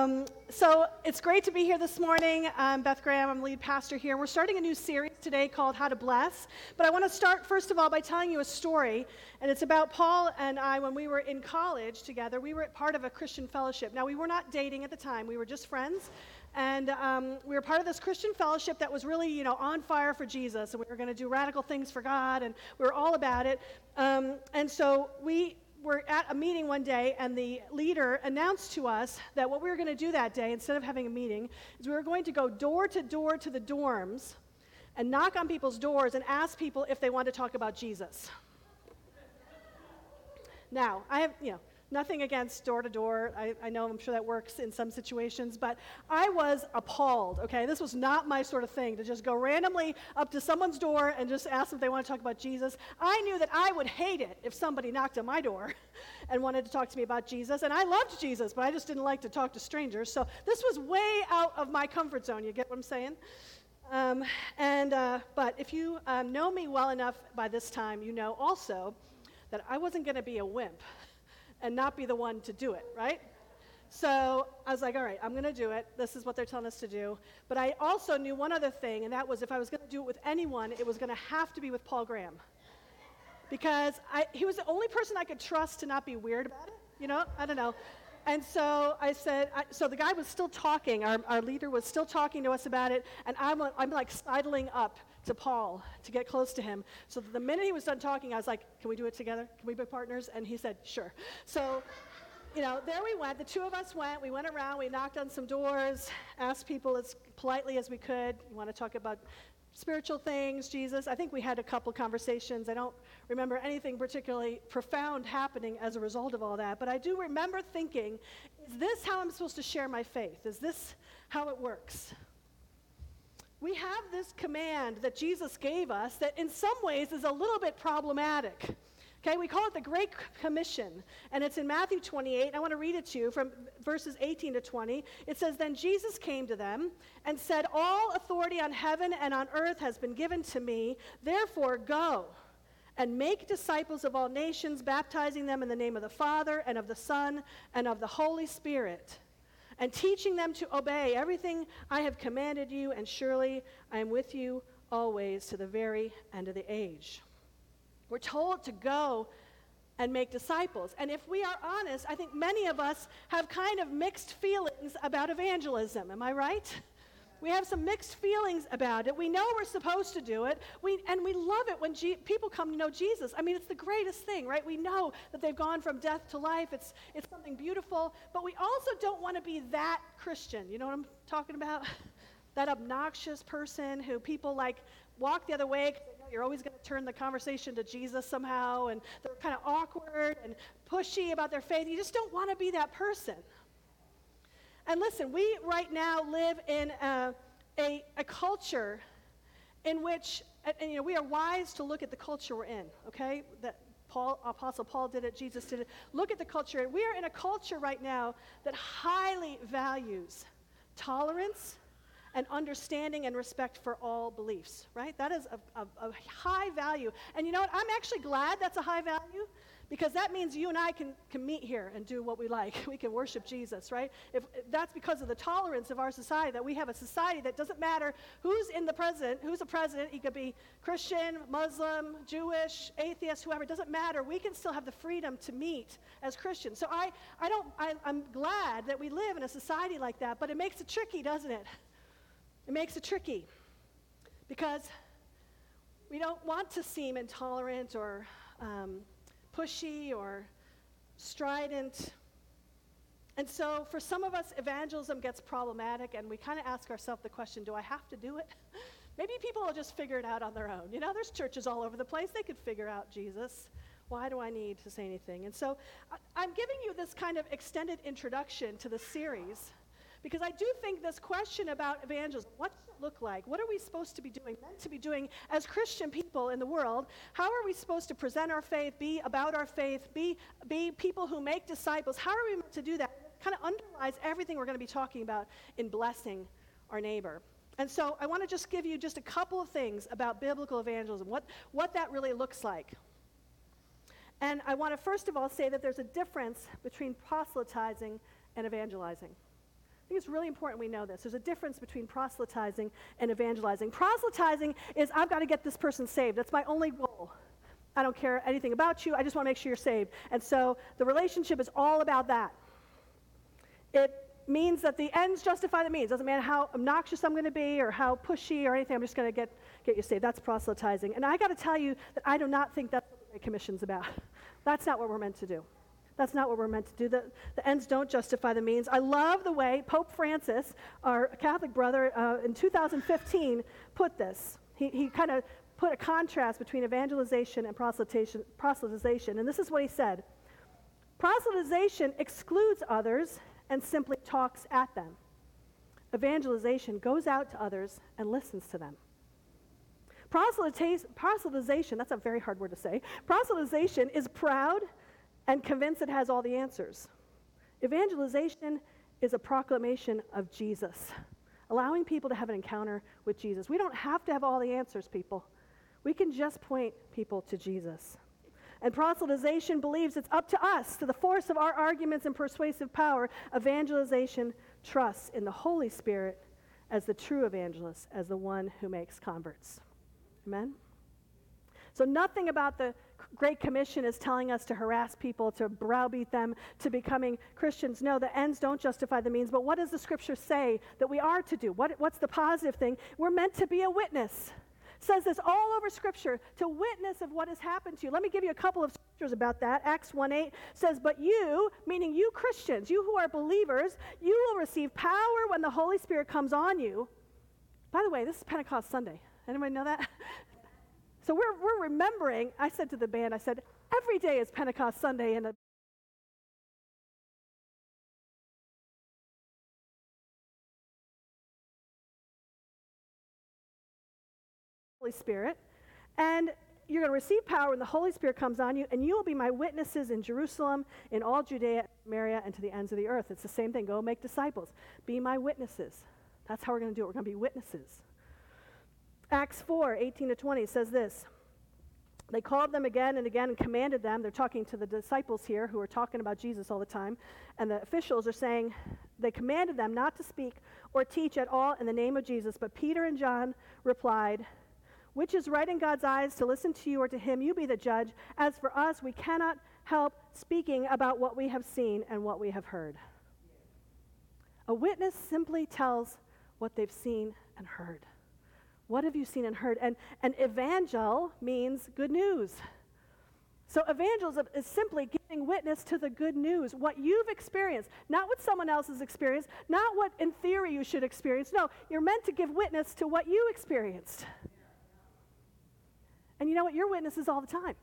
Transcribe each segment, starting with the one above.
Um, so it's great to be here this morning. I'm Beth Graham, I'm lead pastor here. We're starting a new series today called How to Bless. But I want to start, first of all, by telling you a story. And it's about Paul and I when we were in college together. We were part of a Christian fellowship. Now, we were not dating at the time, we were just friends. And um, we were part of this Christian fellowship that was really, you know, on fire for Jesus. And we were going to do radical things for God. And we were all about it. Um, and so we were at a meeting one day, and the leader announced to us that what we were going to do that day, instead of having a meeting, is we were going to go door to door to the dorms and knock on people's doors and ask people if they want to talk about Jesus. Now, I have, you know, Nothing against door to door. I, know I'm sure that works in some situations, but I was appalled, okay? This was not my sort of thing to just go randomly up to someone's door and just ask them if they want to talk about Jesus. I knew that I would hate it if somebody knocked on my door and wanted to talk to me about Jesus. And I loved Jesus, but I just didn't like to talk to strangers. So this was way out of my comfort zone. You get what I'm saying? Um, and, uh, but if you um, know me well enough by this time, you know also that I wasn't going to be a wimp and not be the one to do it, right? So I was like, all right, I'm going to do it. This is what they're telling us to do. But I also knew one other thing, and that was if I was going to do it with anyone, it was going to have to be with Paul Graham. Because I, he was the only person I could trust to not be weird about it. You know, I don't know. And so I said, I, so the guy was still talking, our, our leader was still talking to us about it, and I'm, I'm like sidling up to Paul to get close to him. So the minute he was done talking, I was like, Can we do it together? Can we be partners? And he said, Sure. So, you know, there we went. The two of us went. We went around. We knocked on some doors, asked people as politely as we could. You want to talk about spiritual things, Jesus. I think we had a couple conversations. I don't remember anything particularly profound happening as a result of all that, but I do remember thinking, is this how I'm supposed to share my faith? Is this how it works? We have this command that Jesus gave us that in some ways is a little bit problematic. Okay, we call it the Great Commission, and it's in Matthew 28. I want to read it to you from verses 18 to 20. It says, Then Jesus came to them and said, All authority on heaven and on earth has been given to me. Therefore, go and make disciples of all nations, baptizing them in the name of the Father and of the Son and of the Holy Spirit and teaching them to obey everything I have commanded you, and surely I am with you always to the very end of the age. We're told to go and make disciples. And if we are honest, I think many of us have kind of mixed feelings about evangelism. Am I right? We have some mixed feelings about it. We know we're supposed to do it, we, and we love it when G- people come to know Jesus. I mean, it's the greatest thing, right? We know that they've gone from death to life. It's, it's something beautiful, but we also don't want to be that Christian. You know what I'm talking about? that obnoxious person who people like walk the other way you're always going to turn the conversation to Jesus somehow, and they're kind of awkward and pushy about their faith. You just don't want to be that person. And listen, we right now live in a, a, a culture in which, and, you know, we are wise to look at the culture we're in, okay? That Paul, Apostle Paul did it, Jesus did it. Look at the culture. We are in a culture right now that highly values tolerance and understanding and respect for all beliefs, right? That is a, a, a high value. And you know what? I'm actually glad that's a high value because that means you and I can, can meet here and do what we like. We can worship Jesus, right? If, that's because of the tolerance of our society, that we have a society that doesn't matter who's in the president, who's a president, he could be Christian, Muslim, Jewish, atheist, whoever, it doesn't matter. We can still have the freedom to meet as Christians. So I, I don't, I, I'm glad that we live in a society like that, but it makes it tricky, doesn't it? It makes it tricky because we don't want to seem intolerant or um, pushy or strident. And so for some of us, evangelism gets problematic, and we kind of ask ourselves the question do I have to do it? Maybe people will just figure it out on their own. You know, there's churches all over the place, they could figure out Jesus. Why do I need to say anything? And so I, am giving you this kind of extended introduction to the series because I do think this question about evangelism, what does it look like? What are we supposed to be doing, meant to be doing as Christian people in the world? How are we supposed to present our faith, be about our faith, be, be people who make disciples? How are we meant to do that? It kind of underlies everything we're going to be talking about in blessing our neighbor. And so I want to just give you just a couple of things about biblical evangelism, what, what that really looks like. And I want to first of all say that there's a difference between proselytizing and evangelizing. Think it's really important we know this. There's a difference between proselytizing and evangelizing. Proselytizing is I've got to get this person saved. That's my only goal. I don't care anything about you. I just want to make sure you're saved. And so the relationship is all about that. It means that the ends justify the means. Doesn't matter how obnoxious I'm going to be or how pushy or anything. I'm just going to get, get you saved. That's proselytizing. And I got to tell you that I do not think that's what the Great Commission's about. That's not what we're meant to do. That's not what we're meant to do. The, the ends don't justify the means. I love the way Pope Francis, our Catholic brother, uh, in 2015 put this. He, he kind of put a contrast between evangelization and proselytization, proselytization. And this is what he said Proselytization excludes others and simply talks at them. Evangelization goes out to others and listens to them. Proselytization, that's a very hard word to say. Proselytization is proud and convinced it has all the answers. Evangelization is a proclamation of Jesus, allowing people to have an encounter with Jesus. We don't have to have all the answers, people. We can just point people to Jesus. And proselytization believes it's up to us, to the force of our arguments and persuasive power. Evangelization trusts in the Holy Spirit as the true evangelist, as the one who makes converts. Amen? So, nothing about the Great Commission is telling us to harass people, to browbeat them, to becoming Christians. No, the ends don't justify the means. But what does the scripture say that we are to do? What, what's the positive thing? We're meant to be a witness says this all over Scripture to witness of what has happened to you. Let me give you a couple of scriptures about that. Acts 1 8 says, But you, meaning you Christians, you who are believers, you will receive power when the Holy Spirit comes on you. By the way, this is Pentecost Sunday. Anybody know that? so we're, we're remembering. I said to the band, I said, every day is Pentecost Sunday in Holy Spirit, and you're going to receive power when the Holy Spirit comes on you, and you will be my witnesses in Jerusalem, in all Judea, Samaria, and to the ends of the earth. It's the same thing. Go make disciples. Be my witnesses. That's how we're going to do it. We're going to be witnesses. Acts 4 18 to 20 says this. They called them again and again and commanded them. They're talking to the disciples here who are talking about Jesus all the time. And the officials are saying, they commanded them not to speak or teach at all in the name of Jesus. But Peter and John replied, which is right in God's eyes to listen to you or to him? You be the judge. As for us, we cannot help speaking about what we have seen and what we have heard. A witness simply tells what they've seen and heard. What have you seen and heard? And, and evangel means good news. So, evangelism is simply giving witness to the good news, what you've experienced, not what someone else has experienced, not what in theory you should experience. No, you're meant to give witness to what you experienced. And you know what? Your witness is all the time.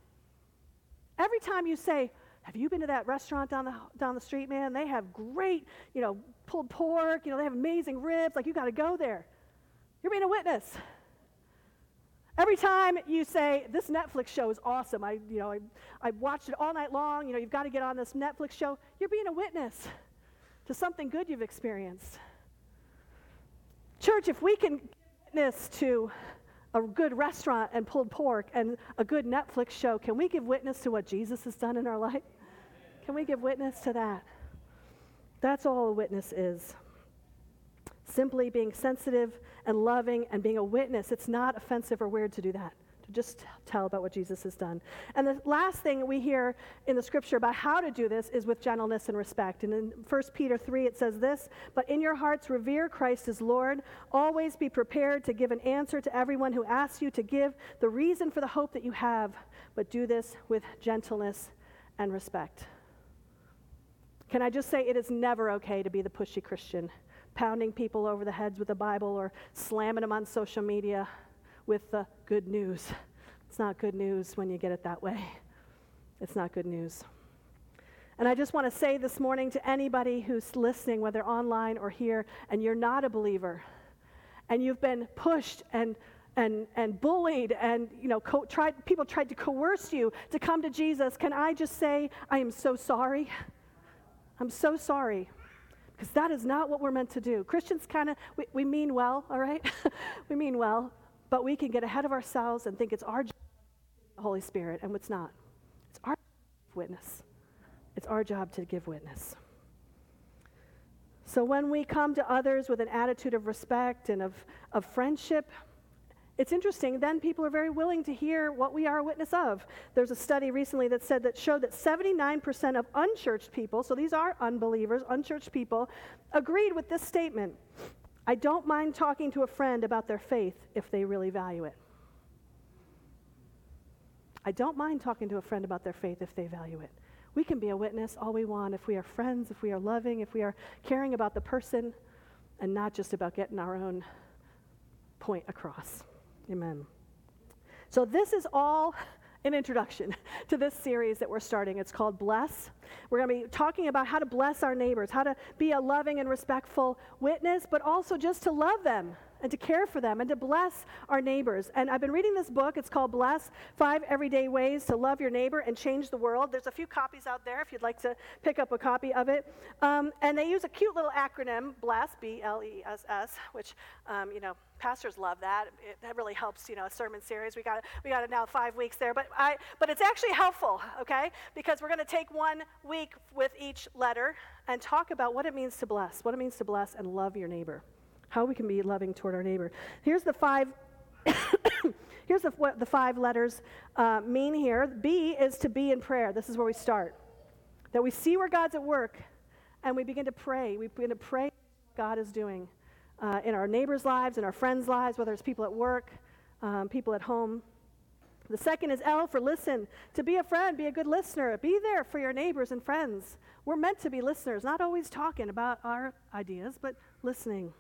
Every time you say, have you been to that restaurant down the, down the street, man? They have great, you know, pulled pork, you know, they have amazing ribs. Like, you got to go there. You're being a witness. Every time you say, this Netflix show is awesome, I, you know, I, I watched it all night long, you know, you've got to get on this Netflix show, you're being a witness to something good you've experienced. Church, if we can witness to a good restaurant and pulled pork and a good Netflix show, can we give witness to what Jesus has done in our life? Can we give witness to that? That's all a witness is. Simply being sensitive and loving and being a witness. It's not offensive or weird to do that to just tell about what Jesus has done. And the last thing we hear in the scripture about how to do this is with gentleness and respect. And in 1 Peter 3, it says this But in your hearts, revere Christ as Lord. Always be prepared to give an answer to everyone who asks you to give the reason for the hope that you have, but do this with gentleness and respect. Can I just say it is never okay to be the pushy Christian, pounding people over the heads with the Bible or slamming them on social media with the good news. It's not good news when you get it that way. It's not good news. And I just want to say this morning to anybody who's listening, whether online or here, and you're not a believer, and you've been pushed and and, and bullied and you know co- tried, people tried to coerce you to come to jesus can i just say i am so sorry i'm so sorry because that is not what we're meant to do christians kind of we, we mean well all right we mean well but we can get ahead of ourselves and think it's our job, the Holy Spirit, and it's not. It's our witness. It's our job to give witness. So when we come to others with an attitude of respect and of, of friendship, it's interesting, then people are very willing to hear what we are a witness of. There's a study recently that said that showed that 79% of unchurched people, so these are unbelievers, unchurched people, agreed with this statement. I don't mind talking to a friend about their faith if they really value it. I don't mind talking to a friend about their faith if they value it. We can be a witness all we want if we are friends, if we are loving, if we are caring about the person, and not just about getting our own point across. Amen. So, this is all an introduction to this series that we're starting. It's called Bless. We're going to be talking about how to bless our neighbors, how to be a loving and respectful witness, but also just to love them and to care for them and to bless our neighbors. And I've been reading this book. It's called Bless Five Everyday Ways to Love Your Neighbor and Change the World. There's a few copies out there if you'd like to pick up a copy of it. Um, and they use a cute little acronym, BLESS, B L E S S, which, um, you know, pastors love that. It, that really helps, you know, a sermon series. We got we got it now five weeks there, but I but it's actually helpful, okay? Because we're going to take one week with each letter and talk about what it means to bless, what it means to bless and love your neighbor how we can be loving toward our neighbor. Here's the five. here's the, what the five letters uh, mean here. B is to be in prayer. This is where we start. That we see where God's at work, and we begin to pray. We begin to pray God is doing uh, in our neighbors' lives, in our friends' lives, whether it's people at work, um, people at home. The second is L for listen. To be a friend, be a good listener. Be there for your neighbors and friends. We're meant to be listeners, not always talking about our ideas, but listening.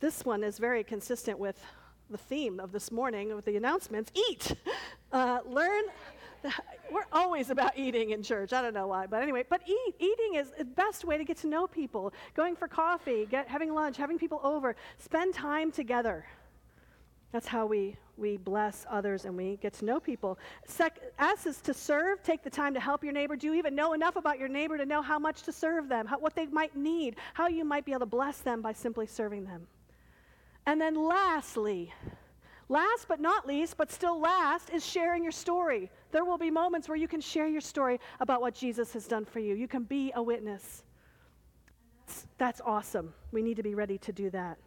This one is very consistent with the theme of this morning with the announcements eat. Uh, learn. We're always about eating in church. I don't know why, but anyway, but eat. Eating is the best way to get to know people. Going for coffee, get, having lunch, having people over, spend time together. That's how we, we bless others and we get to know people. Sec- S is to serve. Take the time to help your neighbor. Do you even know enough about your neighbor to know how much to serve them, how, what they might need, how you might be able to bless them by simply serving them? And then lastly, last but not least, but still last, is sharing your story. There will be moments where you can share your story about what Jesus has done for you. You can be a witness. That's, awesome. We need to be ready to do that.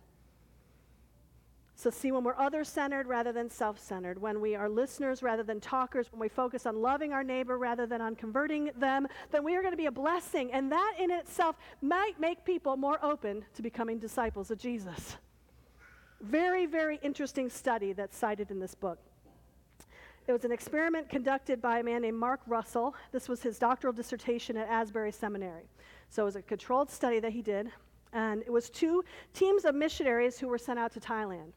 So, see, when we're other centered rather than self centered, when we are listeners rather than talkers, when we focus on loving our neighbor rather than on converting them, then we are going to be a blessing. And that in itself might make people more open to becoming disciples of Jesus. Very, very interesting study that's cited in this book. It was an experiment conducted by a man named Mark Russell. This was his doctoral dissertation at Asbury Seminary. So it was a controlled study that he did, and it was two teams of missionaries who were sent out to Thailand.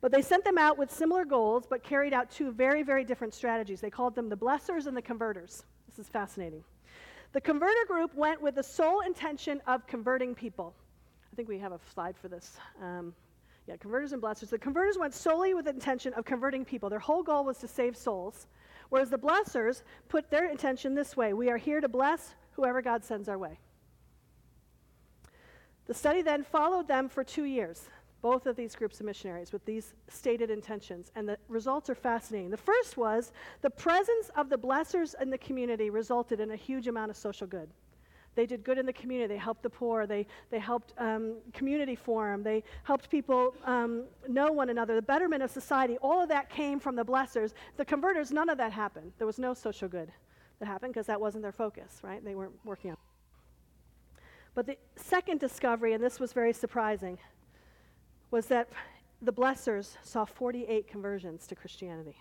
But they sent them out with similar goals, but carried out two very, very different strategies. They called them the blessers and the converters. This is fascinating. The converter group went with the sole intention of converting people. I think we have a slide for this. Um, yeah, converters and blessers. The converters went solely with the intention of converting people. Their whole goal was to save souls. Whereas the blessers put their intention this way we are here to bless whoever God sends our way. The study then followed them for two years, both of these groups of missionaries, with these stated intentions, and the results are fascinating. The first was the presence of the blessers in the community resulted in a huge amount of social good. They did good in the community. They helped the poor. They, they helped um, community form. They helped people um, know one another. The betterment of society, all of that came from the blessers. The converters, none of that happened. There was no social good that happened because that wasn't their focus, right? They weren't working on it. But the second discovery, and this was very surprising, was that the blessers saw 48 conversions to Christianity,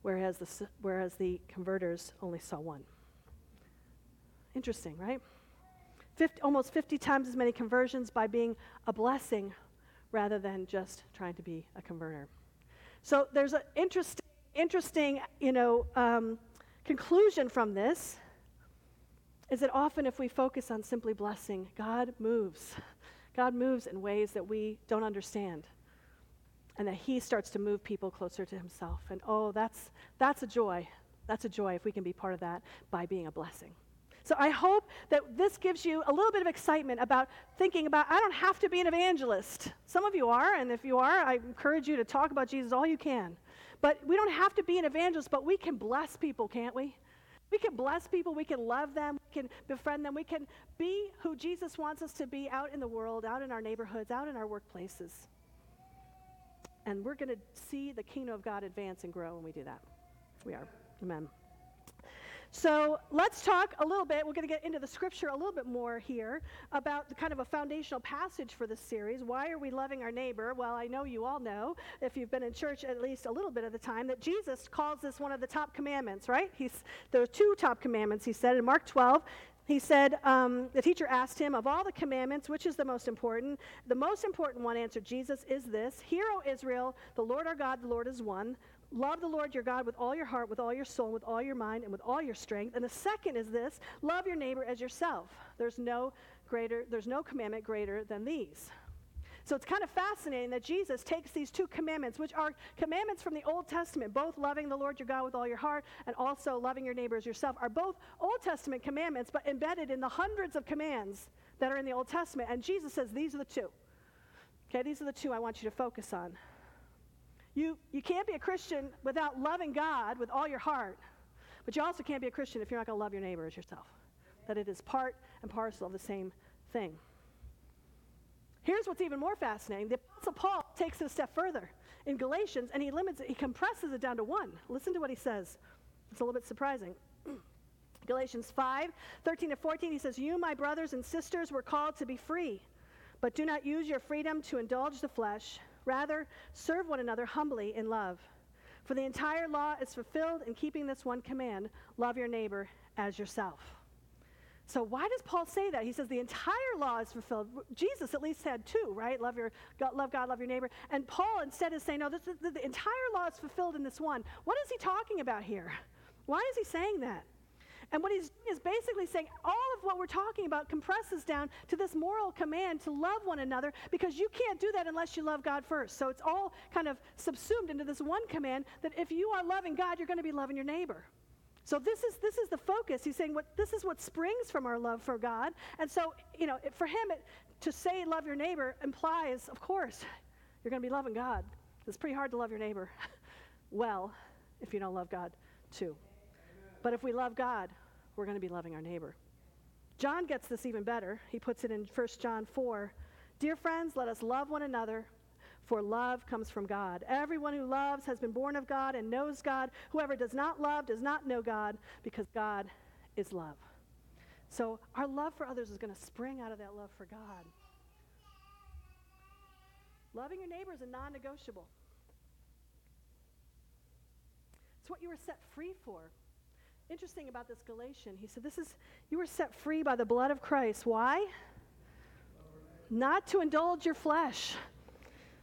whereas the, whereas the converters only saw one. Interesting, right? 50, almost 50 times as many conversions by being a blessing rather than just trying to be a converter. So there's an interesting, interesting, you know, um, conclusion from this is that often if we focus on simply blessing, God moves. God moves in ways that we don't understand. And that He starts to move people closer to Himself. And oh, that's, that's a joy. That's a joy if we can be part of that by being a blessing. So I hope that this gives you a little bit of excitement about thinking about, I don't have to be an evangelist. Some of you are, and if you are, I encourage you to talk about Jesus all you can. But we don't have to be an evangelist, but we can bless people, can't we? We can bless people, we can love them, we can befriend them, we can be who Jesus wants us to be out in the world, out in our neighborhoods, out in our workplaces. And we're going to see the kingdom of God advance and grow when we do that. We are. Amen. So let's talk a little bit. We're going to get into the scripture a little bit more here about the kind of a foundational passage for this series. Why are we loving our neighbor? Well, I know you all know, if you've been in church at least a little bit of the time, that Jesus calls this one of the top commandments, right? He's, there are two top commandments, he said in Mark 12. He said, um, the teacher asked him, Of all the commandments, which is the most important? The most important one, answered Jesus, is this Hear, O Israel, the Lord our God, the Lord is one. Love the Lord your God with all your heart, with all your soul, with all your mind, and with all your strength. And the second is this love your neighbor as yourself. There's no greater, there's no commandment greater than these. So it's kind of fascinating that Jesus takes these two commandments, which are commandments from the Old Testament, both loving the Lord your God with all your heart and also loving your neighbor as yourself, are both Old Testament commandments, but embedded in the hundreds of commands that are in the Old Testament. And Jesus says, These are the two. Okay, these are the two I want you to focus on. You, you can't be a Christian without loving God with all your heart, but you also can't be a Christian if you're not going to love your neighbor as yourself. That it is part and parcel of the same thing. Here's what's even more fascinating. The Apostle Paul takes it a step further in Galatians, and he limits it, he compresses it down to one. Listen to what he says. It's a little bit surprising. Galatians 5 13 to 14, he says, You, my brothers and sisters, were called to be free, but do not use your freedom to indulge the flesh. Rather, serve one another humbly in love. For the entire law is fulfilled in keeping this one command love your neighbor as yourself. So, why does Paul say that? He says the entire law is fulfilled. Jesus at least had two, right? Love, your, God, love God, love your neighbor. And Paul instead is saying, no, this, the, the entire law is fulfilled in this one. What is he talking about here? Why is he saying that? And what he's is basically saying all of what we're talking about compresses down to this moral command to love one another because you can't do that unless you love God first. So it's all kind of subsumed into this one command that if you are loving God, you're going to be loving your neighbor. So this is this is the focus. He's saying what this is what springs from our love for God. And so, you know, for him it, to say love your neighbor implies, of course, you're going to be loving God. It's pretty hard to love your neighbor well if you don't love God too. But if we love God, we're going to be loving our neighbor. John gets this even better. He puts it in 1 John 4. Dear friends, let us love one another, for love comes from God. Everyone who loves has been born of God and knows God. Whoever does not love does not know God, because God is love. So our love for others is going to spring out of that love for God. Loving your neighbor is a non negotiable. It's what you were set free for interesting about this Galatian. He said, This is, you were set free by the blood of Christ. Why? Not to indulge your flesh.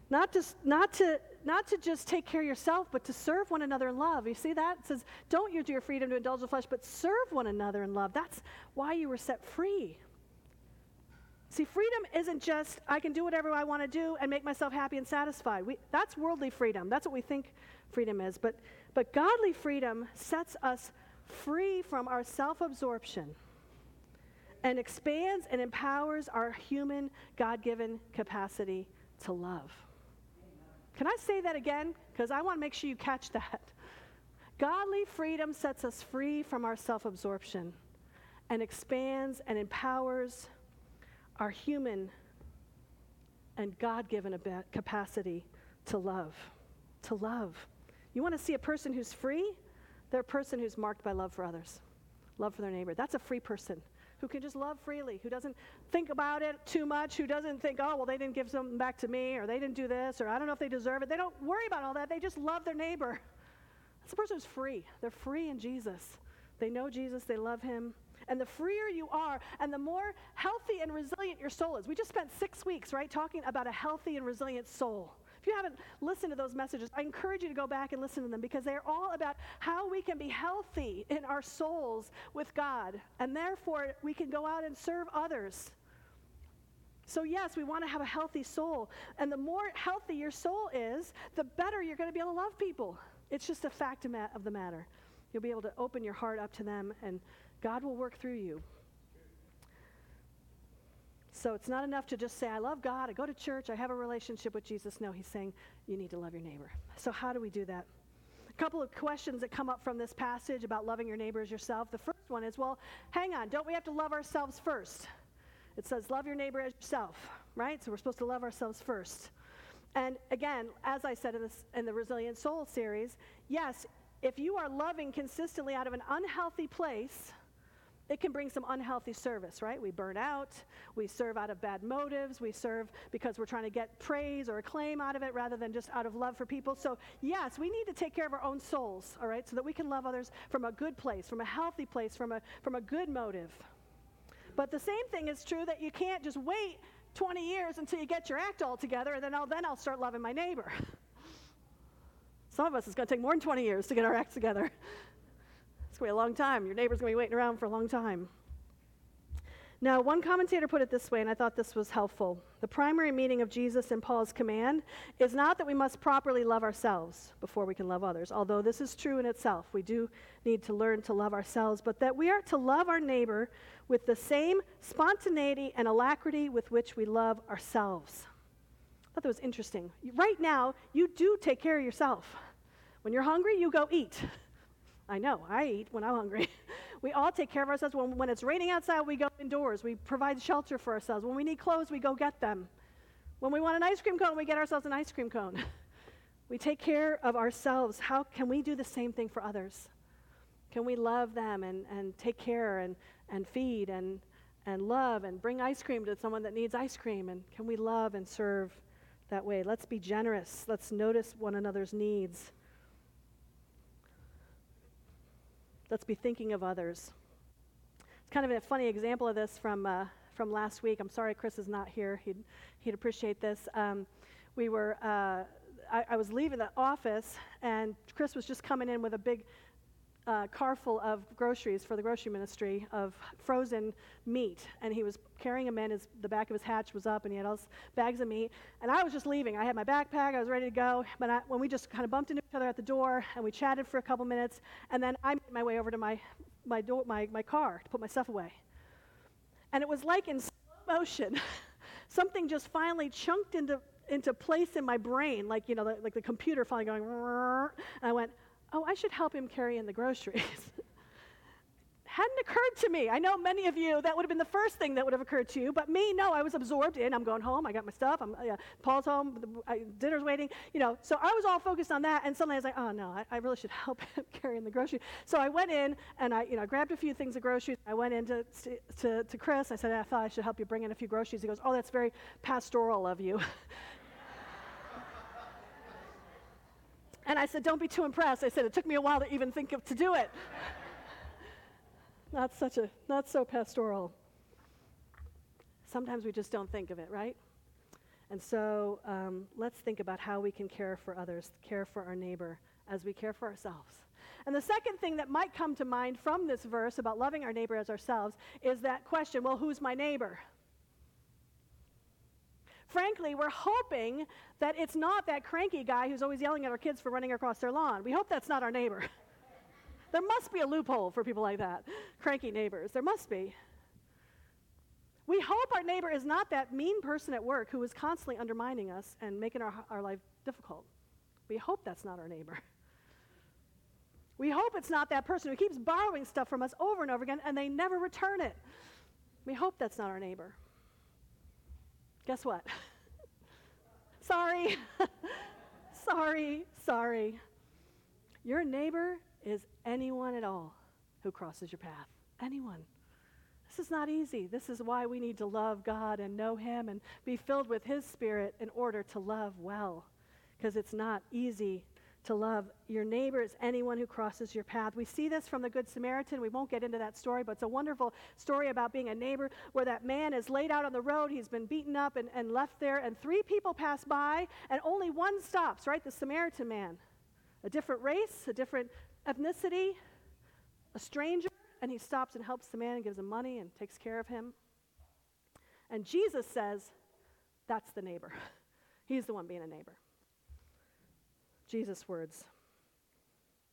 Not to, not, to, not to just take care of yourself, but to serve one another in love. You see that? It says, don't use your freedom to indulge the flesh, but serve one another in love. That's why you were set free. See, freedom isn't just, I can do whatever I want to do and make myself happy and satisfied. We, that's worldly freedom. That's what we think freedom is. But, but godly freedom sets us free from our self absorption and expands and empowers our human, God given capacity to love. Can I say that again? Because I want to make sure you catch that. Godly freedom sets us free from our self absorption and expands and empowers our human and God given capacity to love. To love. You want to see a person who's free? They're a person who's marked by love for others, love for their neighbor. That's a free person who can just love freely, who doesn't think about it too much, who doesn't think, oh, well, they didn't give something back to me, or they didn't do this, or I don't know if they deserve it. They don't worry about all that. They just love their neighbor. That's a person who's free. They're free in Jesus. They know Jesus, they love him. And the freer you are, and the more healthy and resilient your soul is. We just spent six weeks, right, talking about a healthy and resilient soul. If you haven't listened to those messages, I encourage you to go back and listen to them because they're all about how we can be healthy in our souls with God. And therefore, we can go out and serve others. So, yes, we want to have a healthy soul. And the more healthy your soul is, the better you're going to be able to love people. It's just a fact of the matter. You'll be able to open your heart up to them, and God will work through you. So it's not enough to just say, I love God, I go to church, I have a relationship with Jesus. No, he's saying you need to love your neighbor. So, how do we do that? A couple of questions that come up from this passage about loving your neighbor as yourself. The first one is, well, hang on, don't we have to love ourselves first? It says, love your neighbor as yourself, right? So we're supposed to love ourselves first. And again, as I said in, this, in the Resilient Soul series, yes, if you are loving consistently out of an unhealthy place, it can bring some unhealthy service, right? We burn out, we serve out of bad motives, we serve because we're trying to get praise or acclaim out of it rather than just out of love for people. So, yes, we need to take care of our own souls, all right, so that we can love others from a good place, from a healthy place, from a, from a good motive. But the same thing is true that you can't just wait 20 years until you get your act all together, and then I'll, then I'll start loving my neighbor. Some of us, it's going to take more than 20 years to get our act together. It's going to be a long time. Your neighbor's going to be waiting around for a long time. Now, one commentator put it this way, and I thought this was helpful. The primary meaning of Jesus and Paul's command is not that we must properly love ourselves before we can love others, although this is true in itself. We do need to learn to love ourselves, but that we are to love our neighbor with the same spontaneity and alacrity with which we love ourselves. I thought that was interesting. Right now, you do take care of yourself. When you're hungry, you go eat. I know, I eat when I'm hungry. we all take care of ourselves. When, when it's raining outside, we go indoors. We provide shelter for ourselves. When we need clothes, we go get them. When we want an ice cream cone, we get ourselves an ice cream cone. we take care of ourselves. How can we do the same thing for others? Can we love them and, and take care and, and feed and, and love and bring ice cream to someone that needs ice cream? And can we love and serve that way? Let's be generous. Let's notice one another's needs. Let's be thinking of others. It's kind of a funny example of this from, uh, from last week. I'm sorry Chris is not here. He'd, he'd appreciate this. Um, we were, uh, I, I, was leaving the office, and Chris was just coming in with a big uh, car full of groceries for the grocery ministry of frozen meat. And he was carrying them in. His, the back of his hatch was up, and he had all those bags of meat. And I was just leaving. I had my backpack. I was ready to go. But I, when we just kind of bumped into each other at the door, and we chatted for a couple minutes, and then I made my way over to my, my, door, my, my car to put my stuff away. And it was like in slow motion, something just finally chunked into, into place in my brain, like, you know, the, like the computer finally going, and I went, oh, I should help him carry in the groceries. Hadn't occurred to me. I know many of you, that would have been the first thing that would have occurred to you, but me, no, I was absorbed in. I'm going home, I got my stuff, I'm, Paul's home, the, I, dinner's waiting, you know. So I was all focused on that, and suddenly I was like, oh no, I, I really should help him carry in the groceries. So I went in and I, you know, grabbed a few things of groceries. I went in to, to, to Chris. I said, I thought I should help you bring in a few groceries. He goes, oh, that's very pastoral of you. And I said, Don't be too impressed. I said, It took me a while to even think of to do it. not such a, not so pastoral. Sometimes we just don't think of it, right? And so um, let's think about how we can care for others, care for our neighbor as we care for ourselves. And the second thing that might come to mind from this verse about loving our neighbor as ourselves is that question well, who's my neighbor? Frankly, we're hoping that it's not that cranky guy who's always yelling at our kids for running across their lawn. We hope that's not our neighbor. there must be a loophole for people like that, cranky neighbors. There must be. We hope our neighbor is not that mean person at work who is constantly undermining us and making our, our life difficult. We hope that's not our neighbor. We hope it's not that person who keeps borrowing stuff from us over and over again and they never return it. We hope that's not our neighbor. Guess what? sorry. sorry, sorry. Your neighbor is anyone at all who crosses your path. Anyone. This is not easy. This is why we need to love God and know Him and be filled with His Spirit in order to love well. Because it's not easy to love your neighbor as anyone who crosses your path. We see this from the Good Samaritan. We won't get into that story, but it's a wonderful story about being a neighbor where that man is laid out on the road. He's been beaten up and, and left there, and three people pass by, and only one stops, right? The Samaritan man. A different race, a different ethnicity, a stranger, and he stops and helps the man and gives him money and takes care of him. And Jesus says, That's the neighbor. He's the one being a neighbor. Jesus' words.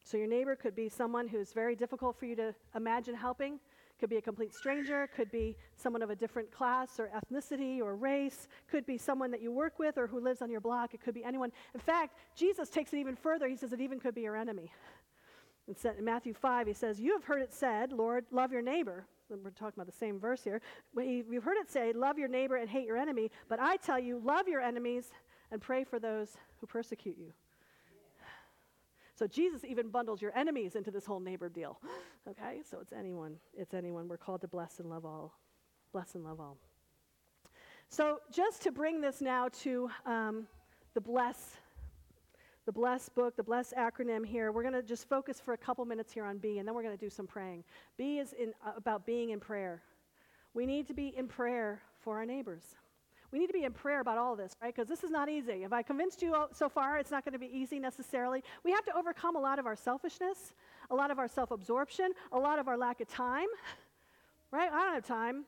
So, your neighbor could be someone who's very difficult for you to imagine helping, could be a complete stranger, could be someone of a different class or ethnicity or race, could be someone that you work with or who lives on your block, it could be anyone. In fact, Jesus takes it even further. He says it even could be your enemy. In Matthew 5, he says, You have heard it said, Lord, love your neighbor. We're talking about the same verse here. You've heard it say, Love your neighbor and hate your enemy. But I tell you, love your enemies and pray for those who persecute you. So Jesus even bundles your enemies into this whole neighbor deal. Okay? So it's anyone. It's anyone. We're called to bless and love all. Bless and love all. So just to bring this now to um, the bless the bless book, the bless acronym here. We're going to just focus for a couple minutes here on B, and then we're going to do some praying. B is in, uh, about being in prayer. We need to be in prayer for our neighbors. We need to be in prayer about all this, right? Because this is not easy. If I convinced you so far, it's not going to be easy necessarily. We have to overcome a lot of our selfishness, a lot of our self absorption, a lot of our lack of time, right? I don't have time.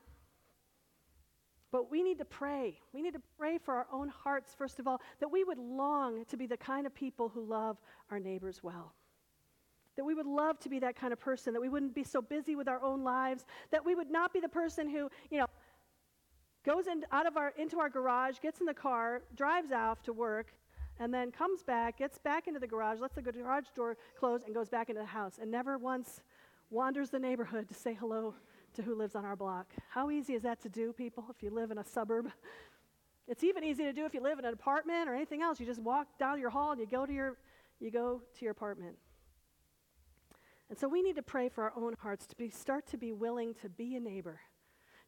But we need to pray. We need to pray for our own hearts, first of all, that we would long to be the kind of people who love our neighbors well. That we would love to be that kind of person, that we wouldn't be so busy with our own lives, that we would not be the person who, you know, goes in, out of our, into our garage, gets in the car, drives off to work, and then comes back, gets back into the garage, lets the garage door close, and goes back into the house, and never once wanders the neighborhood to say hello to who lives on our block. How easy is that to do, people, if you live in a suburb? It's even easy to do if you live in an apartment or anything else. You just walk down your hall and you go to your, you go to your apartment. And so we need to pray for our own hearts to be, start to be willing to be a neighbor,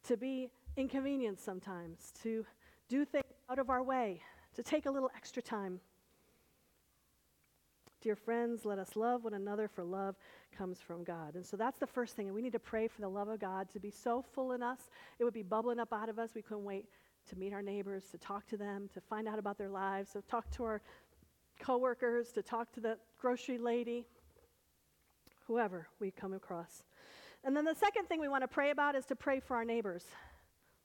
to be inconvenienced sometimes, to do things out of our way, to take a little extra time. Dear friends, let us love one another, for love comes from God. And so that's the first thing. And we need to pray for the love of God to be so full in us, it would be bubbling up out of us. We couldn't wait to meet our neighbors, to talk to them, to find out about their lives, to talk to our coworkers, to talk to the grocery lady, whoever we come across. And then the second thing we want to pray about is to pray for our neighbors.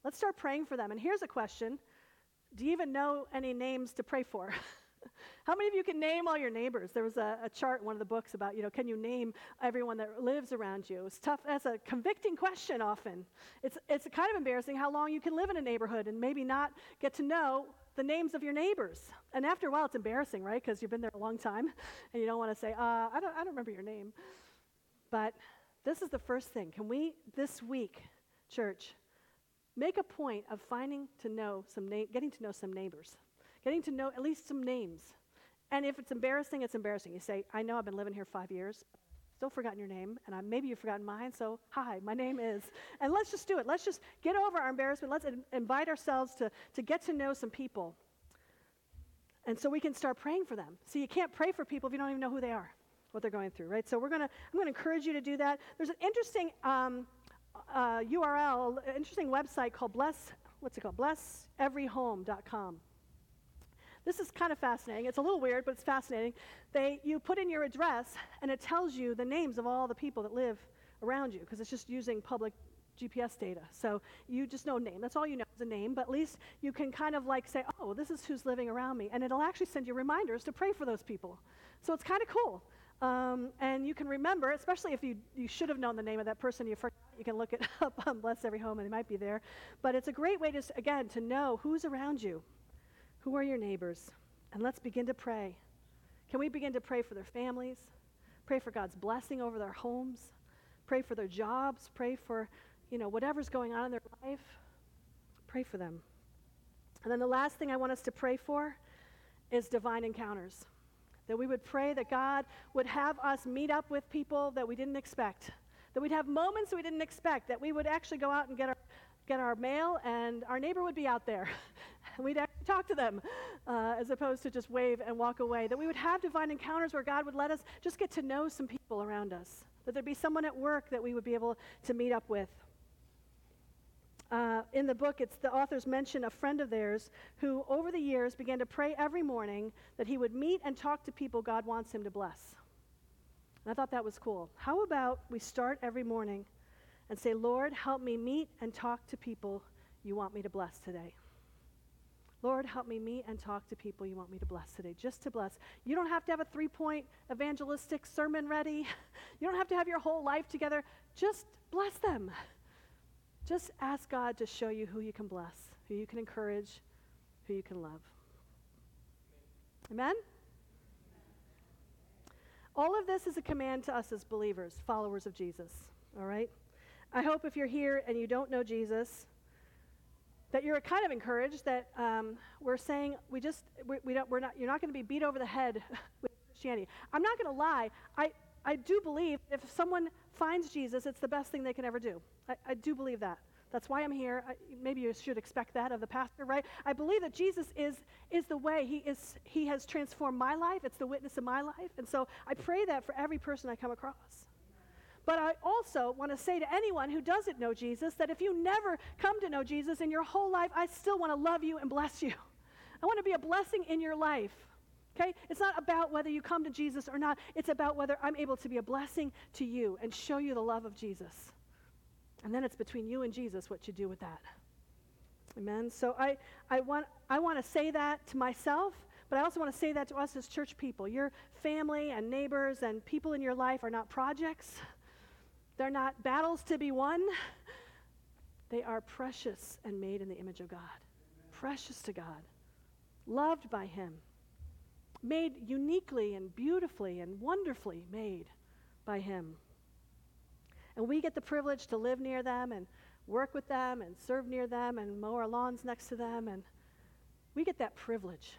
Let's start praying for them. And here's a question Do you even know any names to pray for? How many of you can name all your neighbors? There was a, a, chart in one of the books about, you know, can you name everyone that lives around you? It's tough. That's a convicting question often. It's, it's kind of embarrassing how long you can live in a neighborhood and maybe not get to know the names of your neighbors. And after a while, it's embarrassing, right? Because you've been there a long time and you don't want to say, uh, I, don't, I don't remember your name. But this is the first thing. Can we, this week, church, Make a point of finding to know some na- getting to know some neighbors, getting to know at least some names. And if it's embarrassing, it's embarrassing. You say, I know I've been living here five years, still forgotten your name, and I, maybe you've forgotten mine, so hi, my name is. And let's just do it. Let's just get over our embarrassment. Let's in- invite ourselves to, to get to know some people. And so we can start praying for them. See, you can't pray for people if you don't even know who they are, what they're going through, right? So we're gonna, I'm going to encourage you to do that. There's an interesting um, uh, URL, an interesting website called Bless, what's it called? BlessEveryHome.com. This is kind of fascinating. It's a little weird, but it's fascinating. They, you put in your address, and it tells you the names of all the people that live around you, because it's just using public GPS data. So you just know name. That's all you know is a name, but at least you can kind of like say, oh, this is who's living around me. And it'll actually send you reminders to pray for those people. So it's kind of cool. Um, and you can remember, especially if you, you should have known the name of that person you forgot, you can look it up on Bless Every Home and it might be there. But it's a great way to, again, to know who's around you, who are your neighbors. And let's begin to pray. Can we begin to pray for their families? Pray for God's blessing over their homes? Pray for their jobs? Pray for, you know, whatever's going on in their life? Pray for them. And then the last thing I want us to pray for is divine encounters. That we would pray that God would have us meet up with people that we didn't expect. That we'd have moments we didn't expect. That we would actually go out and get our, get our mail and our neighbor would be out there. And we'd actually talk to them uh, as opposed to just wave and walk away. That we would have divine encounters where God would let us just get to know some people around us. That there'd be someone at work that we would be able to meet up with. Uh, in the book, it's the authors mention a friend of theirs who, over the years, began to pray every morning that he would meet and talk to people God wants him to bless. And I thought that was cool. How about we start every morning and say, Lord, help me meet and talk to people you want me to bless today? Lord, help me meet and talk to people you want me to bless today, just to bless. You don't have to have a three point evangelistic sermon ready. You don't have to have your whole life together. Just bless them. Just ask God to show you who you can bless, who you can encourage, who you can love. Amen? All of this is a command to us as believers, followers of Jesus. All right? I hope if you're here and you don't know Jesus, that you're kind of encouraged that um, we're saying we just we, we don't we're not you're not going to be beat over the head with Christianity. I'm not going to lie. I I do believe if someone finds Jesus, it's the best thing they can ever do. I, I do believe that. That's why I'm here. I, maybe you should expect that of the pastor, right? I believe that Jesus is, is the way. He, is, he has transformed my life. It's the witness of my life. And so I pray that for every person I come across. But I also want to say to anyone who doesn't know Jesus that if you never come to know Jesus in your whole life, I still want to love you and bless you. I want to be a blessing in your life. Okay? It's not about whether you come to Jesus or not. It's about whether I'm able to be a blessing to you and show you the love of Jesus. And then it's between you and Jesus what you do with that. Amen. So I, I want I want to say that to myself, but I also want to say that to us as church people. Your family and neighbors and people in your life are not projects. They're not battles to be won. They are precious and made in the image of God. Precious to God. Loved by him. Made uniquely and beautifully and wonderfully made by him. And we get the privilege to live near them and work with them and serve near them and mow our lawns next to them. And we get that privilege,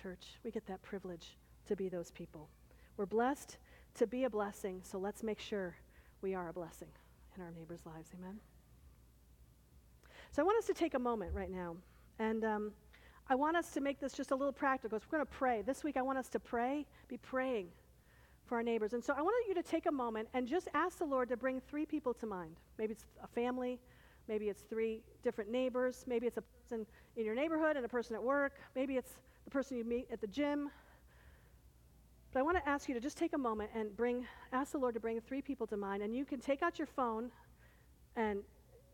church. We get that privilege to be those people. We're blessed to be a blessing, so let's make sure we are a blessing in our neighbors' lives. Amen? So I want us to take a moment right now. And um, I want us to make this just a little practical. So we're going to pray. This week, I want us to pray, be praying for our neighbors. And so I want you to take a moment and just ask the Lord to bring three people to mind. Maybe it's a family, maybe it's three different neighbors, maybe it's a person in your neighborhood and a person at work, maybe it's the person you meet at the gym. But I want to ask you to just take a moment and bring ask the Lord to bring three people to mind and you can take out your phone and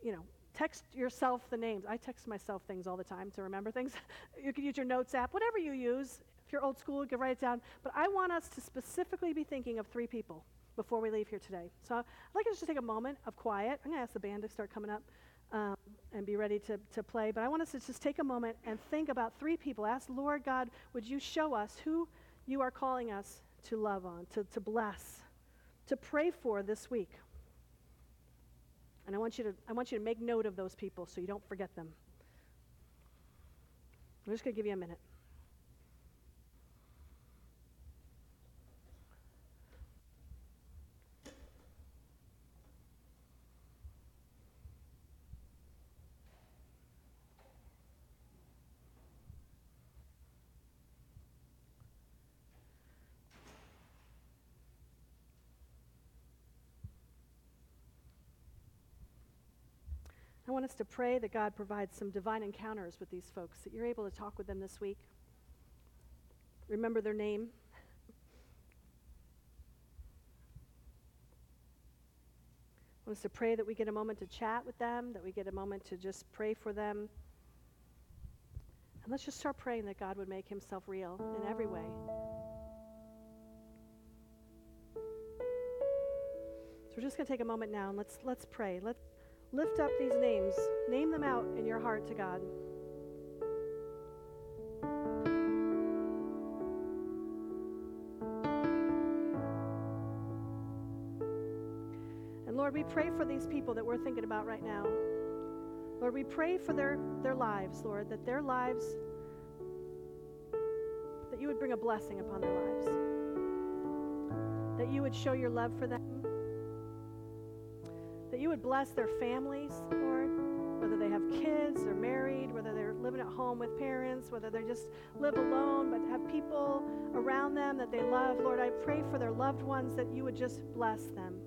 you know, text yourself the names. I text myself things all the time to remember things. you can use your notes app, whatever you use. If you're old school, you can write it down. But I want us to specifically be thinking of three people before we leave here today. So I'd like us to take a moment of quiet. I'm going to ask the band to start coming up um, and be ready to, to play. But I want us to just take a moment and think about three people. Ask, Lord God, would you show us who you are calling us to love on, to, to bless, to pray for this week? And I want, you to, I want you to make note of those people so you don't forget them. I'm just going to give you a minute. Want us to pray that God provides some divine encounters with these folks, that you're able to talk with them this week. Remember their name. I want us to pray that we get a moment to chat with them, that we get a moment to just pray for them. And let's just start praying that God would make himself real in every way. So we're just going to take a moment now and let's let's pray. Let's Lift up these names, name them out in your heart to God. And Lord, we pray for these people that we're thinking about right now. Lord, we pray for their, their lives, Lord, that their lives, that you would bring a blessing upon their lives, that you would show your love for them that you would bless their families, Lord, whether they have kids or married, whether they're living at home with parents, whether they just live alone but have people around them that they love. Lord, I pray for their loved ones that you would just bless them.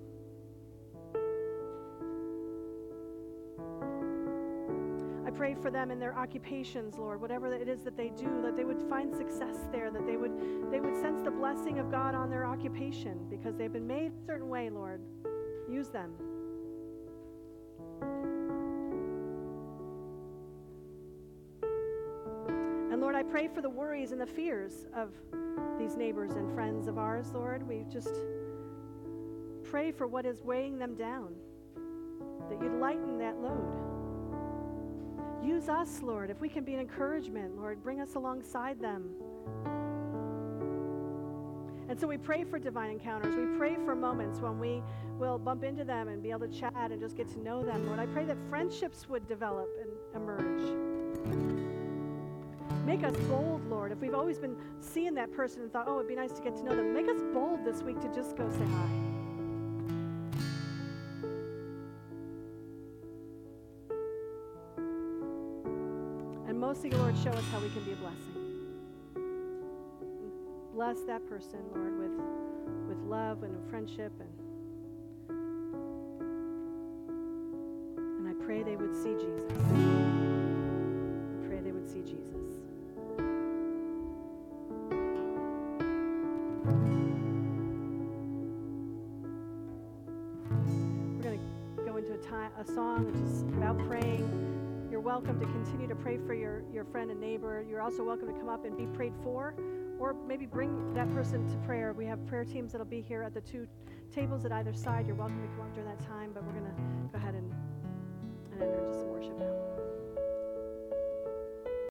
I pray for them in their occupations, Lord, whatever it is that they do, that they would find success there, that they would they would sense the blessing of God on their occupation because they've been made a certain way, Lord. Use them. Pray for the worries and the fears of these neighbors and friends of ours, Lord. We just pray for what is weighing them down. that you'd lighten that load. Use us, Lord. If we can be an encouragement, Lord, bring us alongside them. And so we pray for divine encounters. We pray for moments when we will bump into them and be able to chat and just get to know them. Lord, I pray that friendships would develop and emerge. Make us bold, Lord. If we've always been seeing that person and thought, oh, it'd be nice to get to know them, make us bold this week to just go say hi. And mostly, Lord, show us how we can be a blessing bless that person, Lord, with, with love and friendship. And, and I pray they would see Jesus. I pray they would see Jesus. We're going to go into a, time, a song which is about praying. You're welcome to continue to pray for your, your friend and neighbor. You're also welcome to come up and be prayed for or maybe bring that person to prayer. We have prayer teams that'll be here at the two tables at either side. You're welcome to come up during that time, but we're going to go ahead and, and enter into some worship now.